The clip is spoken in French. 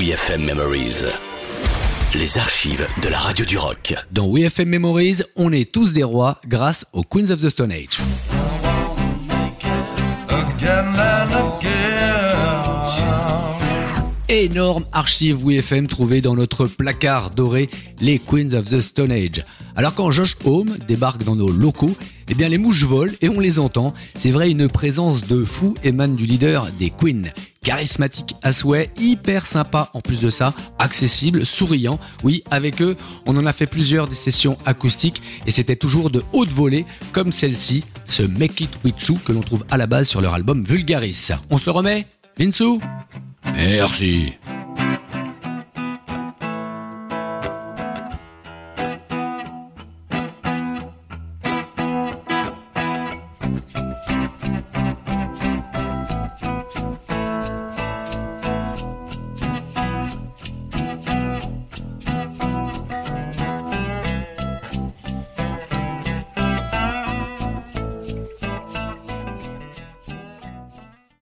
WeFM Memories. Les archives de la radio du rock. Dans WeFM Memories, on est tous des rois grâce aux Queens of the Stone Age. Énorme archive WFM trouvée dans notre placard doré, les Queens of the Stone Age. Alors quand Josh Home débarque dans nos locaux, eh bien les mouches volent et on les entend. C'est vrai, une présence de fou émane du leader des Queens. Charismatique à souhait, hyper sympa en plus de ça, accessible, souriant. Oui, avec eux, on en a fait plusieurs des sessions acoustiques et c'était toujours de haute volée comme celle-ci, ce Make It With You que l'on trouve à la base sur leur album Vulgaris. On se le remet? Vinsou Merci.